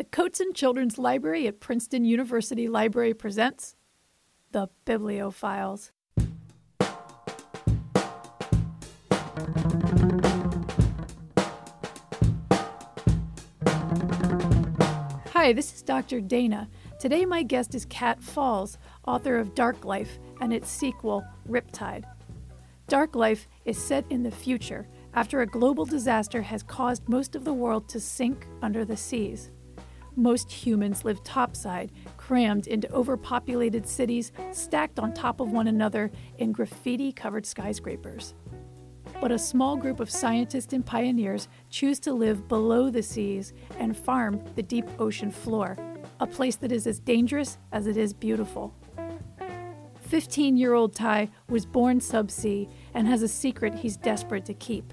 The Cotsen Children's Library at Princeton University Library presents The Bibliophiles. Hi, this is Dr. Dana. Today, my guest is Kat Falls, author of Dark Life and its sequel, Rip Tide. Dark Life is set in the future after a global disaster has caused most of the world to sink under the seas. Most humans live topside, crammed into overpopulated cities stacked on top of one another in graffiti covered skyscrapers. But a small group of scientists and pioneers choose to live below the seas and farm the deep ocean floor, a place that is as dangerous as it is beautiful. 15 year old Ty was born subsea and has a secret he's desperate to keep.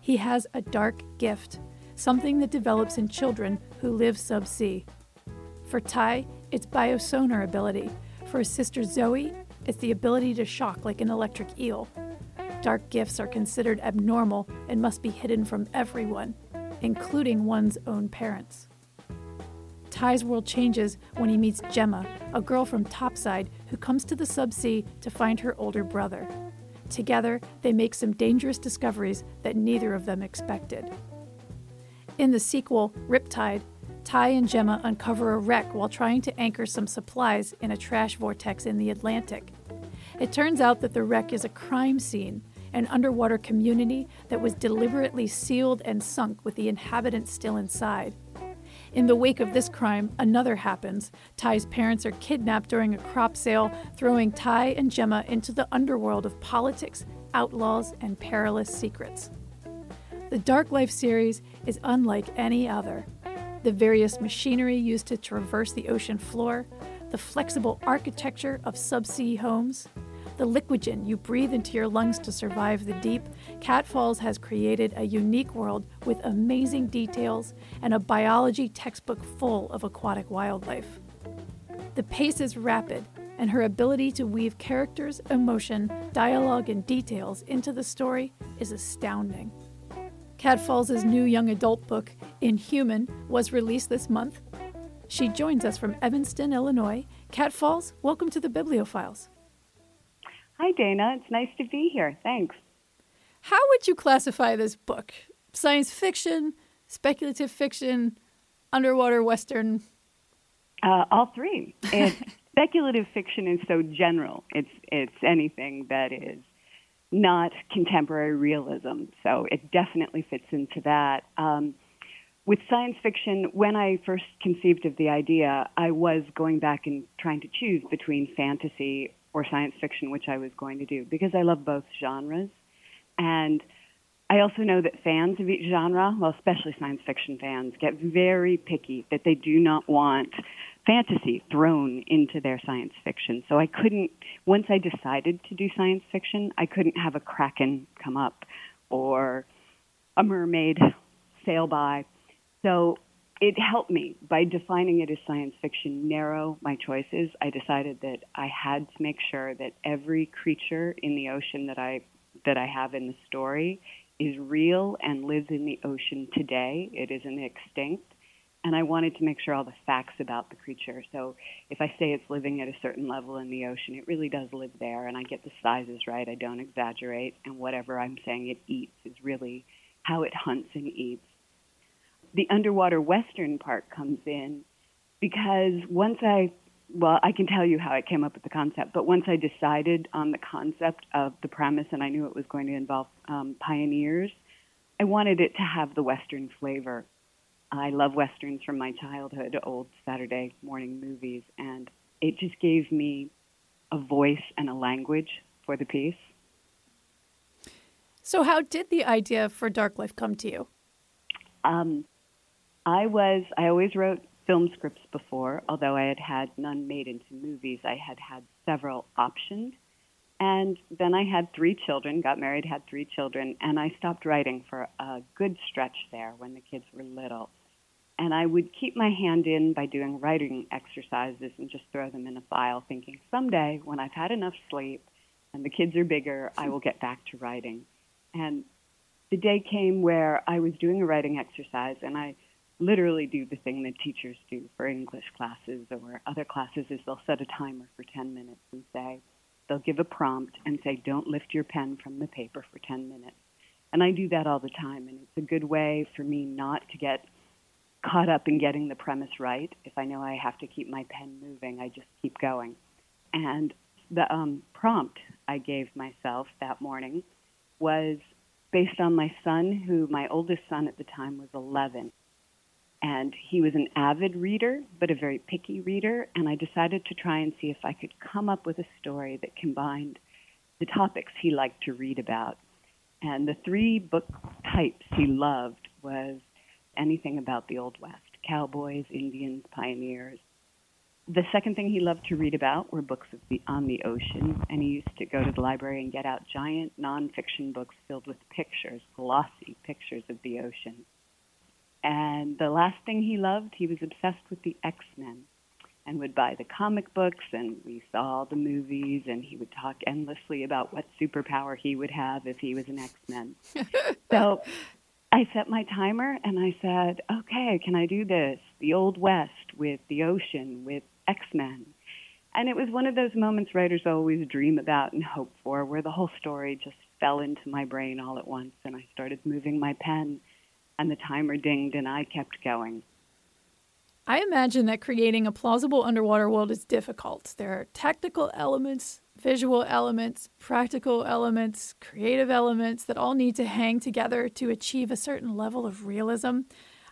He has a dark gift, something that develops in children who live subsea. For Ty, it's biosonar ability. For his sister Zoe, it's the ability to shock like an electric eel. Dark gifts are considered abnormal and must be hidden from everyone, including one's own parents. Ty's world changes when he meets Gemma, a girl from Topside who comes to the subsea to find her older brother. Together, they make some dangerous discoveries that neither of them expected. In the sequel, Rip Tide, Ty and Gemma uncover a wreck while trying to anchor some supplies in a trash vortex in the Atlantic. It turns out that the wreck is a crime scene, an underwater community that was deliberately sealed and sunk with the inhabitants still inside. In the wake of this crime, another happens. Ty's parents are kidnapped during a crop sale, throwing Ty and Gemma into the underworld of politics, outlaws, and perilous secrets. The Dark Life series is unlike any other. The various machinery used to traverse the ocean floor, the flexible architecture of subsea homes, the liquigen you breathe into your lungs to survive the deep, Kat Falls has created a unique world with amazing details and a biology textbook full of aquatic wildlife. The pace is rapid, and her ability to weave characters, emotion, dialogue, and details into the story is astounding. Kat Falls' new young adult book, Inhuman, was released this month. She joins us from Evanston, Illinois. Kat Falls, welcome to the Bibliophiles. Hi, Dana. It's nice to be here. Thanks. How would you classify this book? Science fiction, speculative fiction, underwater western? Uh, all three. speculative fiction is so general. It's it's anything that is not contemporary realism. So it definitely fits into that. Um, with science fiction, when I first conceived of the idea, I was going back and trying to choose between fantasy or science fiction, which I was going to do, because I love both genres. And I also know that fans of each genre, well, especially science fiction fans, get very picky that they do not want fantasy thrown into their science fiction. So I couldn't, once I decided to do science fiction, I couldn't have a kraken come up or a mermaid sail by. So it helped me by defining it as science fiction narrow my choices i decided that i had to make sure that every creature in the ocean that i that i have in the story is real and lives in the ocean today it isn't extinct and i wanted to make sure all the facts about the creature. So if i say it's living at a certain level in the ocean it really does live there and i get the sizes right. I don't exaggerate and whatever i'm saying it eats is really how it hunts and eats. The underwater western part comes in because once I well, I can tell you how I came up with the concept, but once I decided on the concept of the premise and I knew it was going to involve um, pioneers, I wanted it to have the Western flavor. I love Westerns from my childhood, old Saturday morning movies, and it just gave me a voice and a language for the piece. So, how did the idea for Dark Life come to you? Um, I was, I always wrote film scripts before, although I had had none made into movies. I had had several optioned. And then I had three children, got married, had three children, and I stopped writing for a good stretch there when the kids were little. And I would keep my hand in by doing writing exercises and just throw them in a file, thinking someday when I've had enough sleep and the kids are bigger, I will get back to writing. And the day came where I was doing a writing exercise and I literally do the thing that teachers do for English classes or other classes is they'll set a timer for 10 minutes and say, they'll give a prompt and say, don't lift your pen from the paper for 10 minutes. And I do that all the time, and it's a good way for me not to get caught up in getting the premise right. If I know I have to keep my pen moving, I just keep going. And the um, prompt I gave myself that morning was based on my son, who my oldest son at the time was 11. And he was an avid reader, but a very picky reader. And I decided to try and see if I could come up with a story that combined the topics he liked to read about. And the three book types he loved was anything about the Old West cowboys, Indians, pioneers. The second thing he loved to read about were books the, on the ocean, and he used to go to the library and get out giant nonfiction books filled with pictures, glossy pictures of the ocean. And the last thing he loved, he was obsessed with the X Men and would buy the comic books, and we saw the movies, and he would talk endlessly about what superpower he would have if he was an X Men. so I set my timer and I said, okay, can I do this? The Old West with the ocean, with X Men. And it was one of those moments writers always dream about and hope for, where the whole story just fell into my brain all at once, and I started moving my pen, and the timer dinged, and I kept going. I imagine that creating a plausible underwater world is difficult. There are technical elements, visual elements, practical elements, creative elements that all need to hang together to achieve a certain level of realism.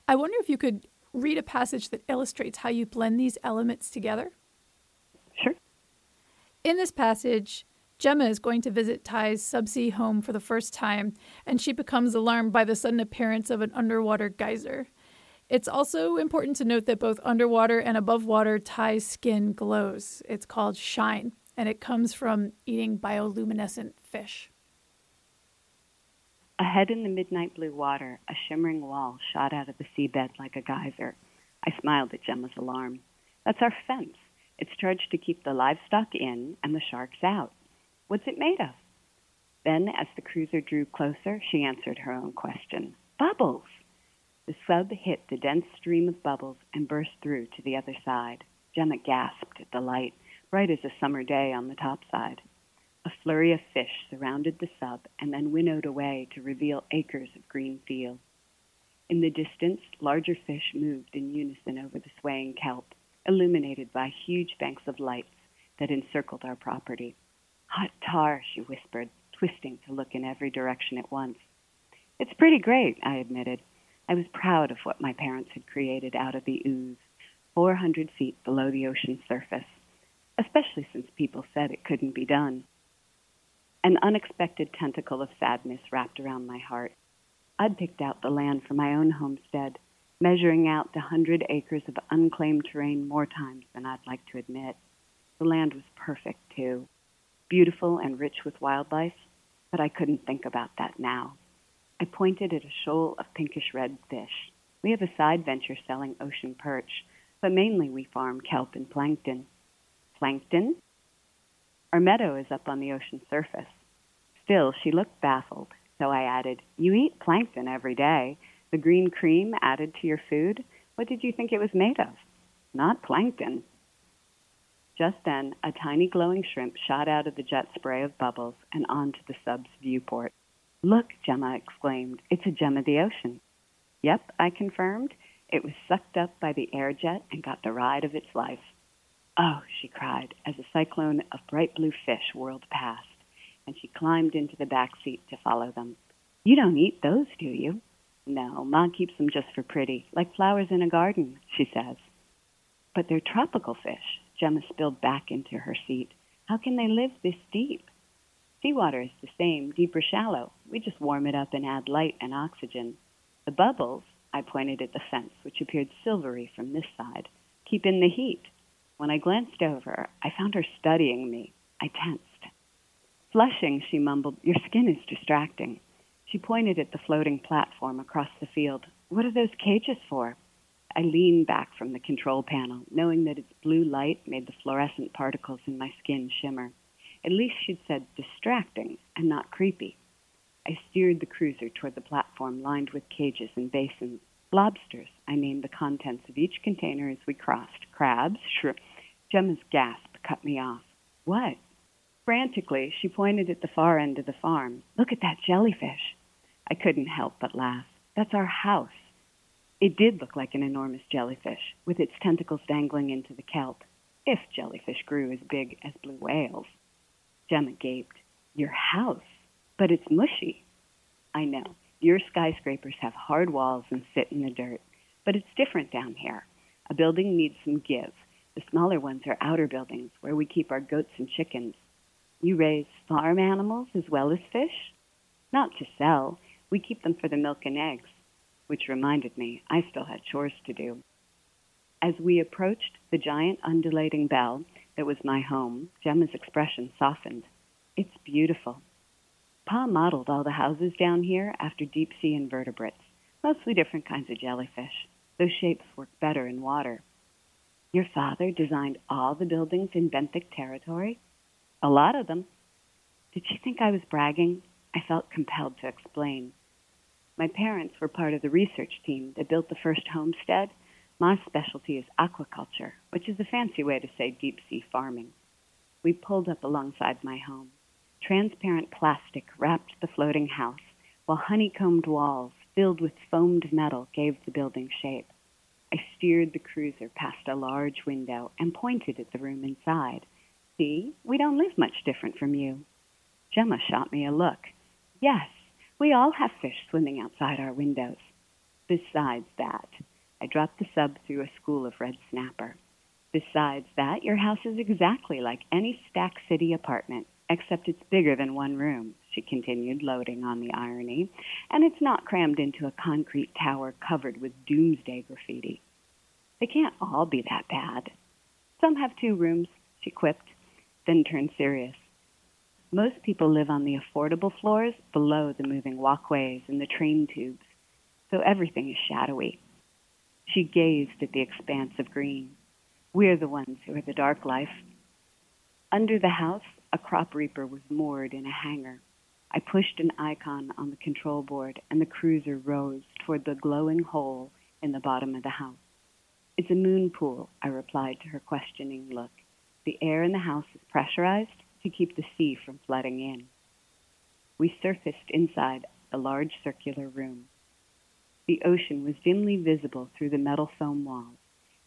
I wonder if you could read a passage that illustrates how you blend these elements together? Sure. In this passage, Gemma is going to visit Ty's subsea home for the first time, and she becomes alarmed by the sudden appearance of an underwater geyser. It's also important to note that both underwater and above water, Ty's skin glows. It's called shine, and it comes from eating bioluminescent fish. Ahead in the midnight blue water, a shimmering wall shot out of the seabed like a geyser. I smiled at Gemma's alarm. That's our fence. It's charged to keep the livestock in and the sharks out. What's it made of? Then, as the cruiser drew closer, she answered her own question. Bubbles! The sub hit the dense stream of bubbles and burst through to the other side. Gemma gasped at the light, bright as a summer day on the top side. A flurry of fish surrounded the sub and then winnowed away to reveal acres of green field. In the distance, larger fish moved in unison over the swaying kelp, illuminated by huge banks of lights that encircled our property. Hot tar, she whispered, twisting to look in every direction at once. It's pretty great, I admitted. I was proud of what my parents had created out of the ooze, 400 feet below the ocean surface, especially since people said it couldn't be done. An unexpected tentacle of sadness wrapped around my heart. I'd picked out the land for my own homestead, measuring out the hundred acres of unclaimed terrain more times than I'd like to admit. The land was perfect, too, beautiful and rich with wildlife, but I couldn't think about that now. I pointed at a shoal of pinkish red fish. We have a side venture selling ocean perch, but mainly we farm kelp and plankton. Plankton? Our meadow is up on the ocean surface. Still, she looked baffled, so I added, You eat plankton every day. The green cream added to your food? What did you think it was made of? Not plankton. Just then, a tiny glowing shrimp shot out of the jet spray of bubbles and onto the sub's viewport. Look, Gemma exclaimed, it's a gem of the ocean. Yep, I confirmed. It was sucked up by the air jet and got the ride of its life. Oh, she cried as a cyclone of bright blue fish whirled past and she climbed into the back seat to follow them. You don't eat those, do you? No, Ma keeps them just for pretty, like flowers in a garden, she says. But they're tropical fish. Gemma spilled back into her seat. How can they live this deep? Seawater is the same, deep or shallow. We just warm it up and add light and oxygen. The bubbles, I pointed at the fence, which appeared silvery from this side, keep in the heat. When I glanced over, I found her studying me. I tensed. Flushing, she mumbled, your skin is distracting. She pointed at the floating platform across the field. What are those cages for? I leaned back from the control panel, knowing that its blue light made the fluorescent particles in my skin shimmer. At least she'd said distracting and not creepy. I steered the cruiser toward the platform lined with cages and basins. Lobsters. I named the contents of each container as we crossed. Crabs, shrimp. Gemma's gasp cut me off. What? Frantically, she pointed at the far end of the farm. Look at that jellyfish. I couldn't help but laugh. That's our house. It did look like an enormous jellyfish, with its tentacles dangling into the kelp, if jellyfish grew as big as blue whales. Gemma gaped. Your house? But it's mushy. I know. Your skyscrapers have hard walls and sit in the dirt. But it's different down here. A building needs some give. The smaller ones are outer buildings where we keep our goats and chickens. You raise farm animals as well as fish? Not to sell. We keep them for the milk and eggs. Which reminded me, I still had chores to do. As we approached the giant undulating bell that was my home, Gemma's expression softened. It's beautiful. Pa modeled all the houses down here after deep sea invertebrates, mostly different kinds of jellyfish. Those shapes work better in water. Your father designed all the buildings in benthic territory? A lot of them. Did she think I was bragging? I felt compelled to explain. My parents were part of the research team that built the first homestead. My specialty is aquaculture, which is a fancy way to say deep sea farming. We pulled up alongside my home. Transparent plastic wrapped the floating house, while honeycombed walls filled with foamed metal gave the building shape. I steered the cruiser past a large window and pointed at the room inside. See, we don't live much different from you. Gemma shot me a look. Yes, we all have fish swimming outside our windows. Besides that, I dropped the sub through a school of red snapper. Besides that, your house is exactly like any Stack City apartment, except it's bigger than one room, she continued, loading on the irony, and it's not crammed into a concrete tower covered with doomsday graffiti. They can't all be that bad. Some have two rooms, she quipped, then turned serious. Most people live on the affordable floors below the moving walkways and the train tubes, so everything is shadowy. She gazed at the expanse of green. We're the ones who are the dark life. Under the house, a crop reaper was moored in a hangar. I pushed an icon on the control board, and the cruiser rose toward the glowing hole in the bottom of the house. It's a moon pool, I replied to her questioning look. The air in the house is pressurized to keep the sea from flooding in. We surfaced inside a large circular room. The ocean was dimly visible through the metal foam walls,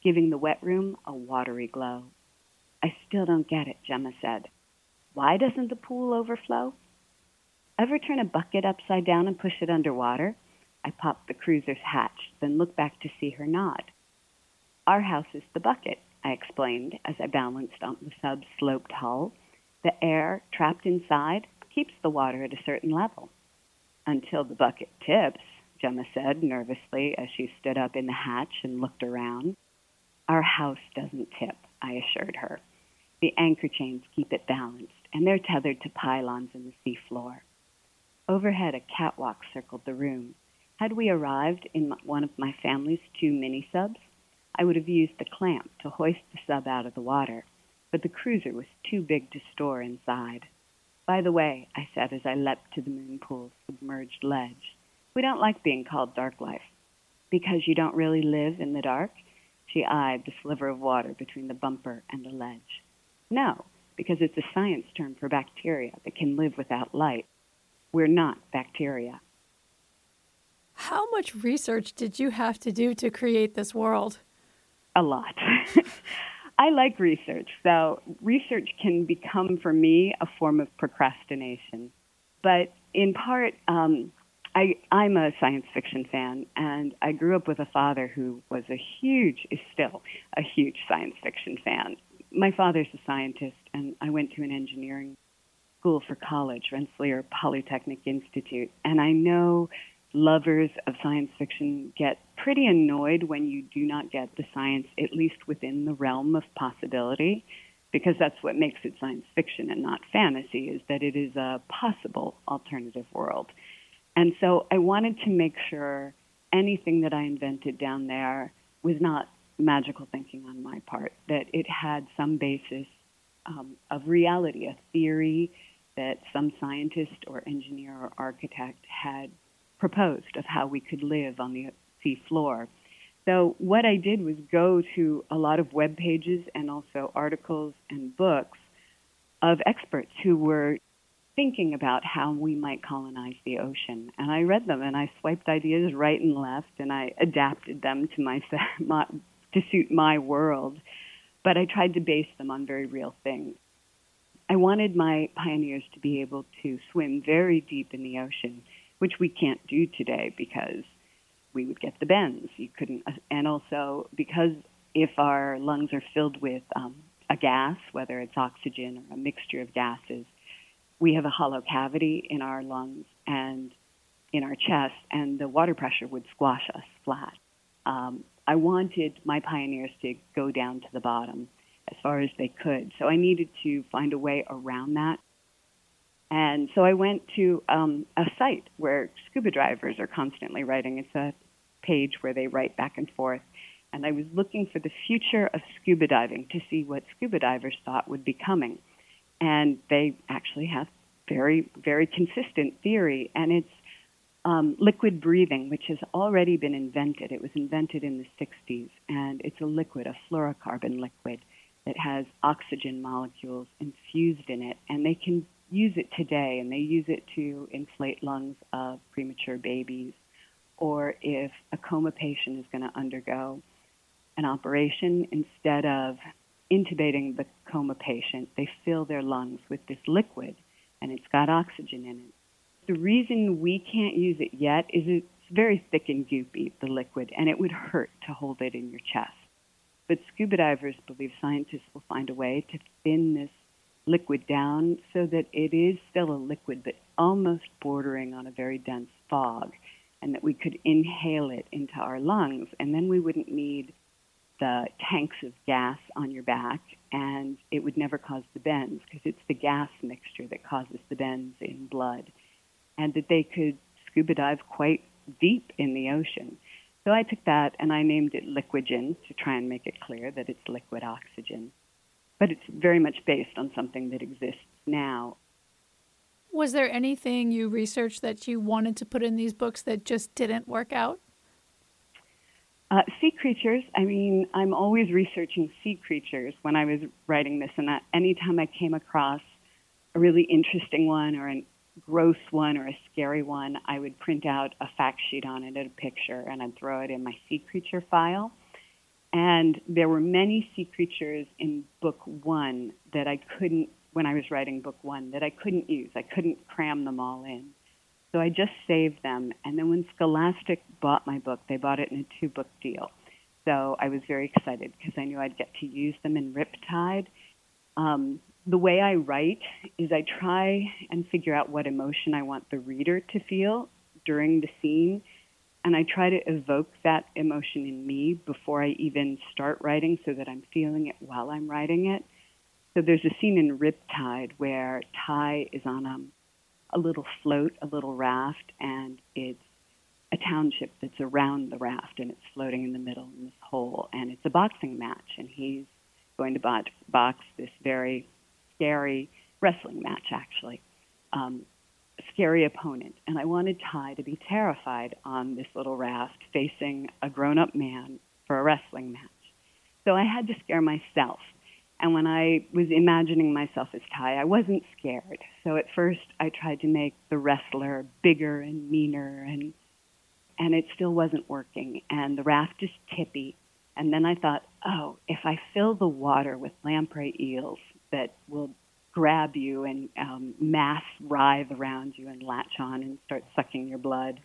giving the wet room a watery glow. I still don't get it, Gemma said. Why doesn't the pool overflow? Ever turn a bucket upside down and push it underwater? I popped the cruiser's hatch, then looked back to see her nod. Our house is the bucket, I explained as I balanced on the sub's sloped hull. The air trapped inside keeps the water at a certain level. Until the bucket tips, Gemma said nervously as she stood up in the hatch and looked around. Our house doesn't tip, I assured her. The anchor chains keep it balanced and they're tethered to pylons in the seafloor. Overhead, a catwalk circled the room. Had we arrived in one of my family's two mini subs, I would have used the clamp to hoist the sub out of the water, but the cruiser was too big to store inside. By the way, I said as I leapt to the moon pool's submerged ledge, we don't like being called dark life. Because you don't really live in the dark? She eyed the sliver of water between the bumper and the ledge. No, because it's a science term for bacteria that can live without light. We're not bacteria. How much research did you have to do to create this world? A lot. I like research, so research can become for me a form of procrastination. But in part, um, I, I'm a science fiction fan, and I grew up with a father who was a huge, is still a huge science fiction fan my father's a scientist, and I went to an engineering school for college, Rensselaer Polytechnic Institute, and I know lovers of science fiction get pretty annoyed when you do not get the science at least within the realm of possibility because that's what makes it science fiction and not fantasy is that it is a possible alternative world. And so I wanted to make sure anything that I invented down there was not magical thinking on my part, that it had some basis um, of reality, a theory that some scientist or engineer or architect had proposed of how we could live on the sea floor. So what I did was go to a lot of web pages and also articles and books of experts who were thinking about how we might colonize the ocean. And I read them and I swiped ideas right and left and I adapted them to my, my to suit my world. But I tried to base them on very real things. I wanted my pioneers to be able to swim very deep in the ocean, which we can't do today because we would get the bends. You couldn't, and also because if our lungs are filled with um, a gas, whether it's oxygen or a mixture of gases, we have a hollow cavity in our lungs and in our chest, and the water pressure would squash us flat. Um, I wanted my pioneers to go down to the bottom as far as they could, so I needed to find a way around that. And so I went to um, a site where scuba divers are constantly writing. It's a page where they write back and forth. And I was looking for the future of scuba diving to see what scuba divers thought would be coming. And they actually have very, very consistent theory. And it's um, liquid breathing, which has already been invented. It was invented in the 60s. And it's a liquid, a fluorocarbon liquid that has oxygen molecules infused in it. And they can use it today, and they use it to inflate lungs of premature babies, or if a coma patient is going to undergo an operation, instead of intubating the coma patient, they fill their lungs with this liquid, and it's got oxygen in it. The reason we can't use it yet is it's very thick and goopy, the liquid, and it would hurt to hold it in your chest. But scuba divers believe scientists will find a way to thin this liquid down so that it is still a liquid but almost bordering on a very dense fog and that we could inhale it into our lungs and then we wouldn't need the tanks of gas on your back and it would never cause the bends because it's the gas mixture that causes the bends in blood and that they could scuba dive quite deep in the ocean. So I took that and I named it Liquigen to try and make it clear that it's liquid oxygen but it's very much based on something that exists now. Was there anything you researched that you wanted to put in these books that just didn't work out? Uh, sea creatures. I mean, I'm always researching sea creatures when I was writing this, and that anytime I came across a really interesting one or a gross one or a scary one, I would print out a fact sheet on it, a picture, and I'd throw it in my sea creature file. And there were many sea creatures in book one that I couldn't, when I was writing book one, that I couldn't use. I couldn't cram them all in. So I just saved them. And then when Scholastic bought my book, they bought it in a two book deal. So I was very excited because I knew I'd get to use them in Rip Tide. Um, the way I write is I try and figure out what emotion I want the reader to feel during the scene and I try to evoke that emotion in me before I even start writing so that I'm feeling it while I'm writing it. So there's a scene in Rip Tide where Ty is on a, a little float, a little raft, and it's a township that's around the raft and it's floating in the middle in this hole and it's a boxing match and he's going to box, box this very scary wrestling match actually um, scary opponent, and I wanted Ty to be terrified on this little raft facing a grown up man for a wrestling match. So I had to scare myself. And when I was imagining myself as Ty, I wasn't scared. So at first I tried to make the wrestler bigger and meaner and and it still wasn't working and the raft is tippy. And then I thought, oh, if I fill the water with lamprey eels that will grab you and um, mass writhe around you and latch on and start sucking your blood.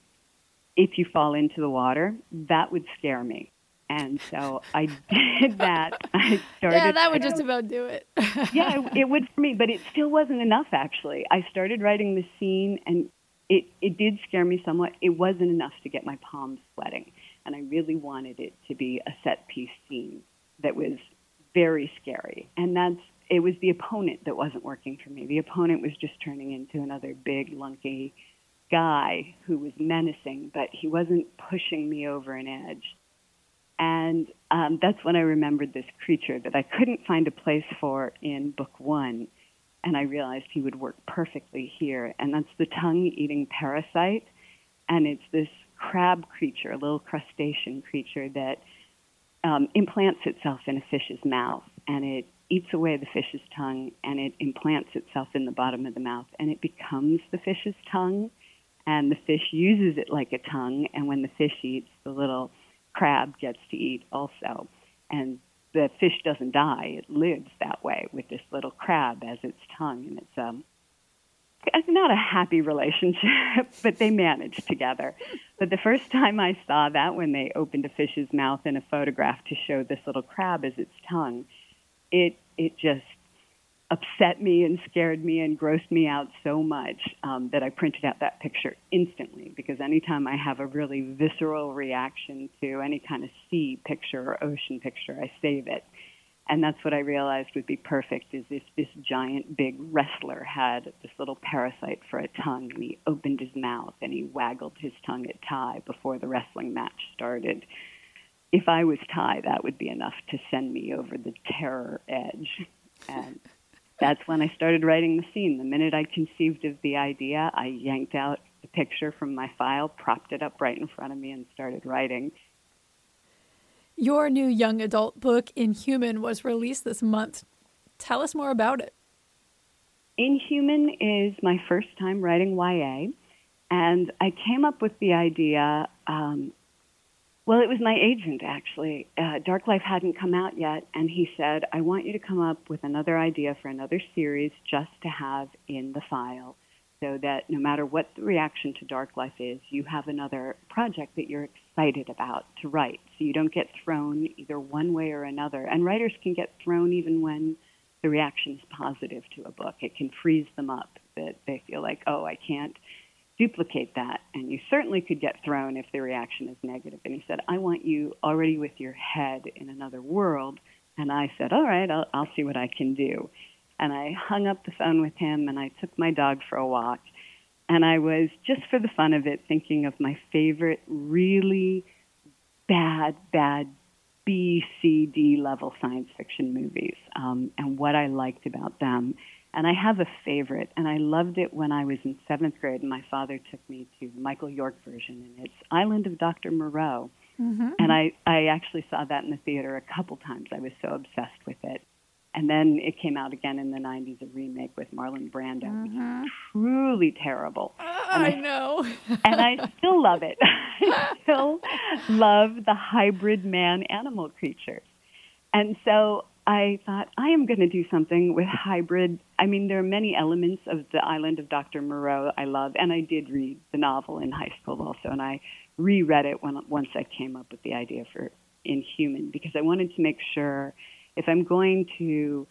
If you fall into the water, that would scare me. And so I did that. I started. Yeah, that would just about do it. yeah, it, it would for me, but it still wasn't enough. Actually, I started writing the scene, and it it did scare me somewhat. It wasn't enough to get my palms sweating, and I really wanted it to be a set piece scene that was very scary. And that's it was the opponent that wasn't working for me. The opponent was just turning into another big, lunky guy who was menacing, but he wasn't pushing me over an edge. And um, that's when I remembered this creature that I couldn't find a place for in book one. And I realized he would work perfectly here. And that's the tongue eating parasite. And it's this crab creature, a little crustacean creature that um, implants itself in a fish's mouth, and it eats away the fish's tongue, and it implants itself in the bottom of the mouth, and it becomes the fish's tongue, and the fish uses it like a tongue, and when the fish eats, the little crab gets to eat also, and the fish doesn't die; it lives that way with this little crab as its tongue, and it's um, it's not a happy relationship, but they manage together. But the first time I saw that, when they opened a fish's mouth in a photograph to show this little crab as its tongue, it it just upset me and scared me and grossed me out so much um, that I printed out that picture instantly. Because anytime I have a really visceral reaction to any kind of sea picture or ocean picture, I save it and that's what I realized would be perfect is if this giant big wrestler had this little parasite for a tongue and he opened his mouth and he waggled his tongue at Ty before the wrestling match started. If I was Ty, that would be enough to send me over the terror edge. And that's when I started writing the scene. The minute I conceived of the idea, I yanked out the picture from my file, propped it up right in front of me, and started writing. Your new young adult book, Inhuman, was released this month. Tell us more about it. Inhuman is my first time writing YA, and I came up with the idea. Um, well, it was my agent actually. Uh, Dark Life hadn't come out yet, and he said, I want you to come up with another idea for another series just to have in the file so that no matter what the reaction to Dark Life is, you have another project that you're excited about to write. So you don't get thrown either one way or another. And writers can get thrown even when the reaction is positive to a book. It can freeze them up that they feel like, oh, I can't duplicate that. And you certainly could get thrown if the reaction is negative. And he said, I want you already with your head in another world. And I said, all right, I'll, I'll see what I can do and I hung up the phone with him and I took my dog for a walk. And I was, just for the fun of it, thinking of my favorite really bad, bad B, C, D level science fiction movies um, and what I liked about them. And I have a favorite, and I loved it when I was in seventh grade, and my father took me to the Michael York version, and it's Island of Dr. Moreau. Mm-hmm. And I, I actually saw that in the theater a couple times. I was so obsessed with it. And then it came out again in the 90s, a remake with Marlon Brando, mm-hmm. truly terrible. Uh, I, I, know. and I still love it. I still love the hybrid man animal creatures. And so I thought, I am going to do something with hybrid. I mean, there are many elements of the Island of Dr. Moreau I love, and I did read the novel in high school also, and I reread it when, once I came up with the idea for Inhuman because I wanted to make sure – if I'm going to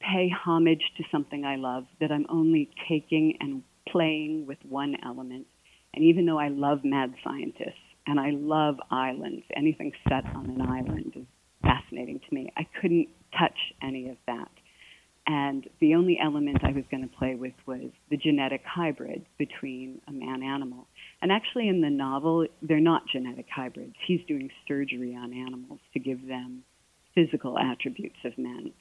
pay homage to something I love, that I'm only taking and playing with one element. And even though I love mad scientists and I love islands, anything set on an island is fascinating to me. I couldn't touch any of that. And the only element I was going to play with was the genetic hybrid between a man animal. And actually, in the novel, they're not genetic hybrids. He's doing surgery on animals to give them physical attributes of men.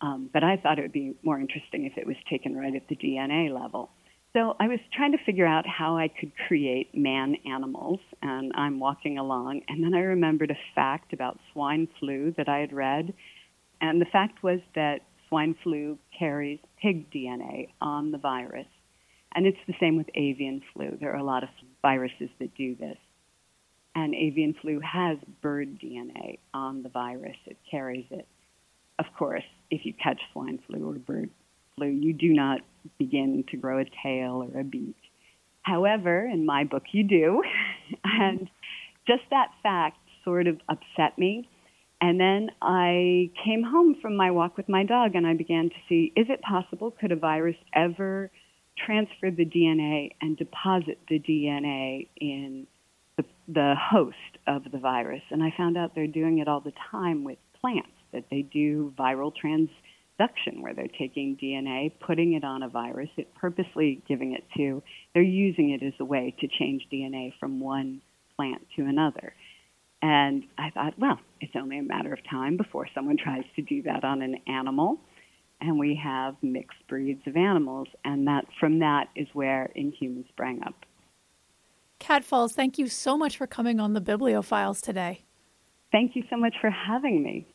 Um, but I thought it would be more interesting if it was taken right at the DNA level. So I was trying to figure out how I could create man animals, and I'm walking along, and then I remembered a fact about swine flu that I had read. And the fact was that swine flu carries pig DNA on the virus. And it's the same with avian flu. There are a lot of viruses that do this and avian flu has bird DNA on the virus. It carries it. Of course, if you catch swine flu or bird flu, you do not begin to grow a tail or a beak. However, in my book, you do. and just that fact sort of upset me. And then I came home from my walk with my dog and I began to see is it possible? Could a virus ever transfer the DNA and deposit the DNA in the, the host of the virus. And I found out they're doing it all the time with plants, that they do viral transduction, where they're taking DNA, putting it on a virus, it purposely giving it to, they're using it as a way to change DNA from one plant to another. And I thought, well, it's only a matter of time before someone tries to do that on an animal. And we have mixed breeds of animals, and that from that is where Inhuman sprang up. Kat Falls, thank you so much for coming on the Bibliophiles today. Thank you so much for having me.